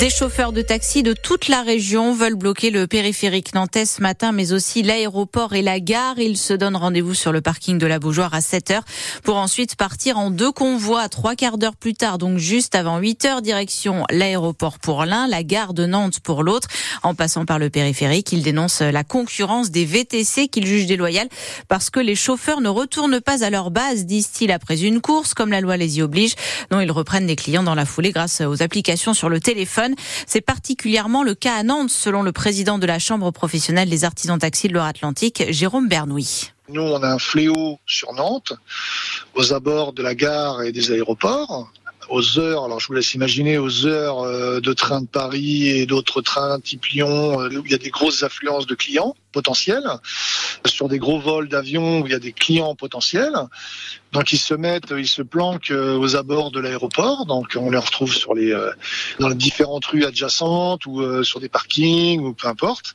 Des chauffeurs de taxi de toute la région veulent bloquer le périphérique nantais ce matin, mais aussi l'aéroport et la gare. Ils se donnent rendez-vous sur le parking de la Beaujoire à 7 heures pour ensuite partir en deux convois trois quarts d'heure plus tard, donc juste avant 8 heures, direction l'aéroport pour l'un, la gare de Nantes pour l'autre. En passant par le périphérique, ils dénoncent la concurrence des VTC qu'ils jugent déloyale parce que les chauffeurs ne retournent pas à leur base, disent-ils, après une course, comme la loi les y oblige. dont ils reprennent des clients dans la foulée grâce aux applications sur le téléphone. C'est particulièrement le cas à Nantes, selon le président de la Chambre professionnelle des artisans taxis de Loire-Atlantique, Jérôme Bernoui. Nous, on a un fléau sur Nantes, aux abords de la gare et des aéroports aux heures, alors je vous laisse imaginer, aux heures euh, de train de Paris et d'autres trains type Lyon, euh, où il y a des grosses affluences de clients potentiels, sur des gros vols d'avions où il y a des clients potentiels. Donc ils se mettent, ils se planquent euh, aux abords de l'aéroport. Donc on les retrouve sur les dans les différentes rues adjacentes ou sur des parkings ou peu importe.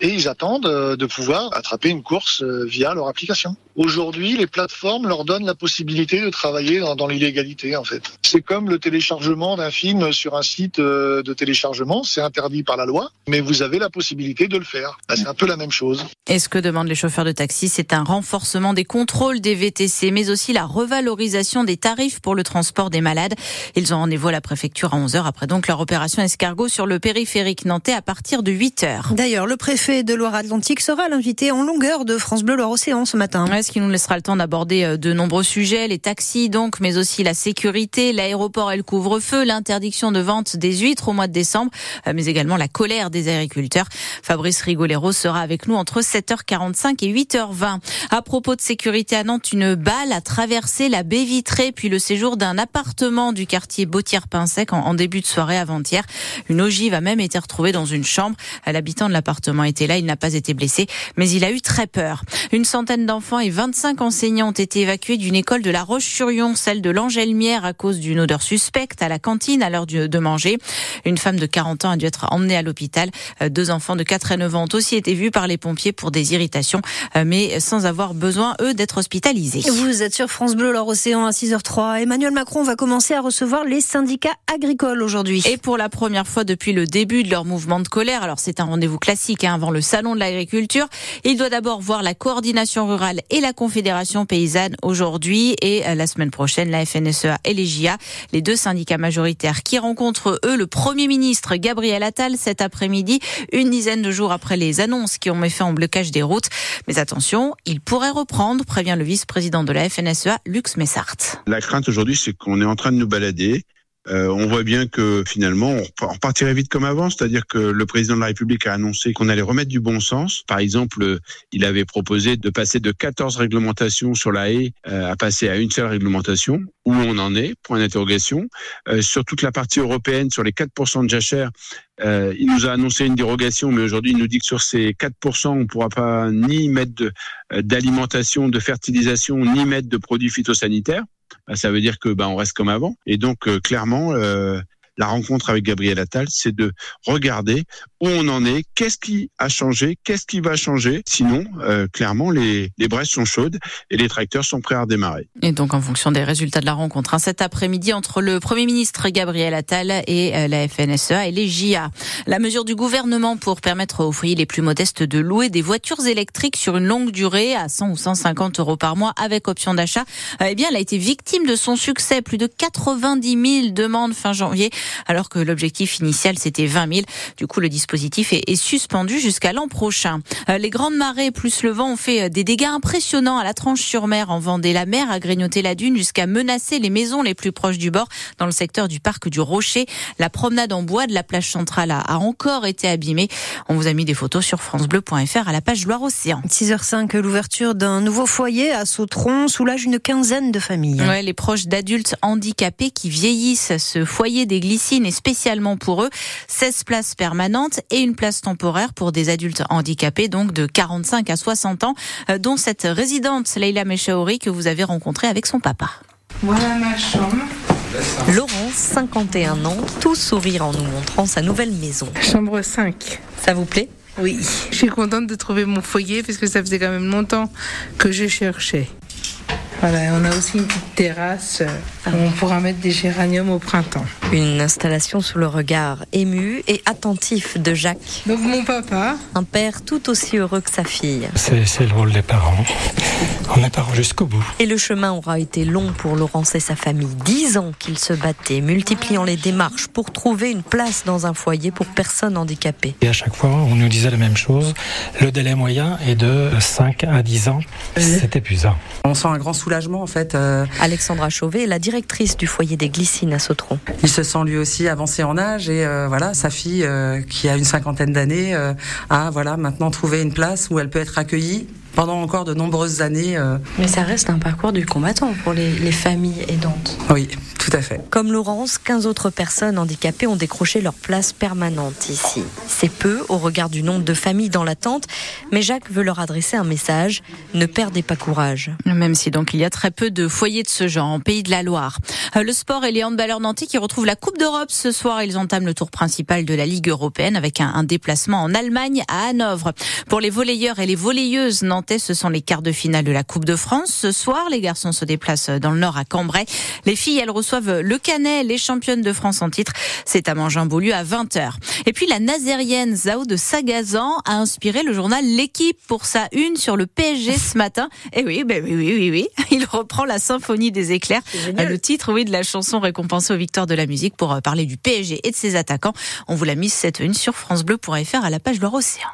Et ils attendent de pouvoir attraper une course via leur application. Aujourd'hui, les plateformes leur donnent la possibilité de travailler dans, dans l'illégalité en fait. C'est comme le téléchargement d'un film sur un site euh, de téléchargement, c'est interdit par la loi, mais vous avez la possibilité de le faire. Bah, c'est un peu la même chose. Et ce que demandent les chauffeurs de taxi, c'est un renforcement des contrôles des VTC, mais aussi la revalorisation des tarifs pour le transport des malades. Ils ont rendez-vous à la préfecture à 11h après donc leur opération escargot sur le périphérique nantais à partir de 8h. D'ailleurs, le préfet de Loire-Atlantique sera l'invité en longueur de France Bleu Loire-Océan ce matin. Ouais, ce qui nous laissera le temps d'aborder euh, de nombreux sujets, les taxis donc, mais aussi la sécurité, l'aéroport l'aéroport et le couvre-feu, l'interdiction de vente des huîtres au mois de décembre, euh, mais également la colère des agriculteurs. Fabrice Rigolero sera avec nous entre 7h45 et 8h20. À propos de sécurité à Nantes, une balle a traversé la baie vitrée puis le séjour d'un appartement du quartier Bautière-Pinsec en, début de soirée avant-hier. Une ogive a même été retrouvée dans une chambre. L'habitant de l'appartement était là, il n'a pas été blessé, mais il a eu très peur. Une centaine d'enfants et 25 enseignants ont été évacués d'une école de La Roche-sur-Yon, celle de l'Angelmière, à cause d'une odeur suspecte à la cantine à l'heure de manger. Une femme de 40 ans a dû être emmenée à l'hôpital. Deux enfants de 4 et 9 ans ont aussi été vus par les pompiers pour des irritations, euh, mais sans avoir besoin, eux, d'être hospitalisés. Vous êtes sur France Bleu, l'Océan à 6h03. Emmanuel Macron va commencer à recevoir les syndicats agricoles aujourd'hui. Et pour la première fois depuis le début de leur mouvement de colère, alors c'est un rendez-vous classique hein, avant le salon de l'agriculture, il doit d'abord voir la coordination rurale et la confédération paysanne aujourd'hui et euh, la semaine prochaine la FNSEA et les JA les deux syndicats majoritaires qui rencontrent eux le Premier ministre Gabriel Attal cet après-midi, une dizaine de jours après les annonces qui ont mis fin au blocage des routes. Mais attention, il pourrait reprendre, prévient le vice-président de la FNSEA, Lux Messart. La crainte aujourd'hui, c'est qu'on est en train de nous balader euh, on voit bien que finalement, on repartirait vite comme avant, c'est-à-dire que le président de la République a annoncé qu'on allait remettre du bon sens. Par exemple, il avait proposé de passer de 14 réglementations sur la haie euh, à passer à une seule réglementation. Où on en est? Point d'interrogation. Euh, sur toute la partie européenne, sur les 4% de jachère, il nous a annoncé une dérogation, mais aujourd'hui, il nous dit que sur ces 4%, on ne pourra pas ni mettre d'alimentation, de fertilisation, ni mettre de produits phytosanitaires. Bah, ça veut dire que bah, on reste comme avant. Et donc euh, clairement, euh, la rencontre avec Gabriel Attal, c'est de regarder où on en est, qu'est-ce qui a changé, qu'est-ce qui va changer. Sinon, euh, clairement, les, les braises sont chaudes et les tracteurs sont prêts à redémarrer. Et donc, en fonction des résultats de la rencontre, hein, cet après-midi, entre le Premier ministre Gabriel Attal et euh, la FNSEA et les JA. La mesure du gouvernement pour permettre aux foyers les plus modestes de louer des voitures électriques sur une longue durée à 100 ou 150 euros par mois avec option d'achat, euh, eh bien, elle a été victime de son succès. Plus de 90 000 demandes fin janvier alors que l'objectif initial c'était 20 000. Du coup, le dispositif est, suspendu jusqu'à l'an prochain. Euh, les grandes marées plus le vent ont fait euh, des dégâts impressionnants à la Tranche-sur-Mer en Vendée. La mer a grignoté la dune jusqu'à menacer les maisons les plus proches du bord dans le secteur du parc du Rocher. La promenade en bois de la plage centrale a, encore été abîmée. On vous a mis des photos sur francebleu.fr à la page Loire-Océan. 6h05, l'ouverture d'un nouveau foyer à Sautron soulage une quinzaine de familles. Ouais, les proches d'adultes handicapés qui vieillissent. Ce foyer des est spécialement pour eux 16 places permanentes et une place temporaire pour des adultes handicapés, donc de 45 à 60 ans, euh, dont cette résidente Leila Mechaouri que vous avez rencontrée avec son papa. Voilà ma chambre. Laurence, 51 ans, tout sourire en nous montrant sa nouvelle maison. Chambre 5. Ça vous plaît? Oui. Je suis contente de trouver mon foyer parce que ça faisait quand même longtemps que je cherchais. Voilà, on a aussi une petite terrasse où on pourra mettre des géraniums au printemps. Une installation sous le regard ému et attentif de Jacques. Donc mon papa. Un père tout aussi heureux que sa fille. C'est le rôle des parents. On est parents jusqu'au bout. Et le chemin aura été long pour Laurence et sa famille. Dix ans qu'ils se battaient, multipliant les démarches pour trouver une place dans un foyer pour personnes handicapées. Et à chaque fois, on nous disait la même chose. Le délai moyen est de 5 à 10 ans. C'est épuisant. On sent un grand soulagement en fait. Euh, Alexandra Chauvet est la directrice du foyer des glycines à Sautron. Il se sent lui aussi avancé en âge et euh, voilà, sa fille euh, qui a une cinquantaine d'années euh, a voilà maintenant trouvé une place où elle peut être accueillie pendant encore de nombreuses années. euh, Mais ça reste un parcours du combattant pour les, les familles aidantes. oui, tout à fait. Comme Laurence, 15 autres personnes handicapées ont décroché leur place permanente ici. C'est peu au regard du nombre de familles dans l'attente, mais Jacques veut leur adresser un message. Ne perdez pas courage. Même si donc il y a très peu de foyers de ce genre en Pays de la Loire. Euh, Le sport et les handballeurs nantis qui retrouvent la Coupe d'Europe ce soir. Ils entament le tour principal de la Ligue européenne avec un, un déplacement en Allemagne à Hanovre. Pour les volleyeurs et les volleyeuses nantais, ce sont les quarts de finale de la Coupe de France. Ce soir, les garçons se déplacent dans le nord à Cambrai. Les filles, elles reçoivent le Canet, les championnes de France en titre. C'est à Mangin-Beaulieu à 20h. Et puis la nazérienne Zao de Sagazan a inspiré le journal L'équipe pour sa une sur le PSG ce matin. Et oui, ben oui, oui, oui, oui. Il reprend la symphonie des éclairs, le titre, oui, de la chanson récompensée aux victoires de la musique pour euh, parler du PSG et de ses attaquants. On vous l'a mis cette une sur francebleu.fr à la page Loire Océan.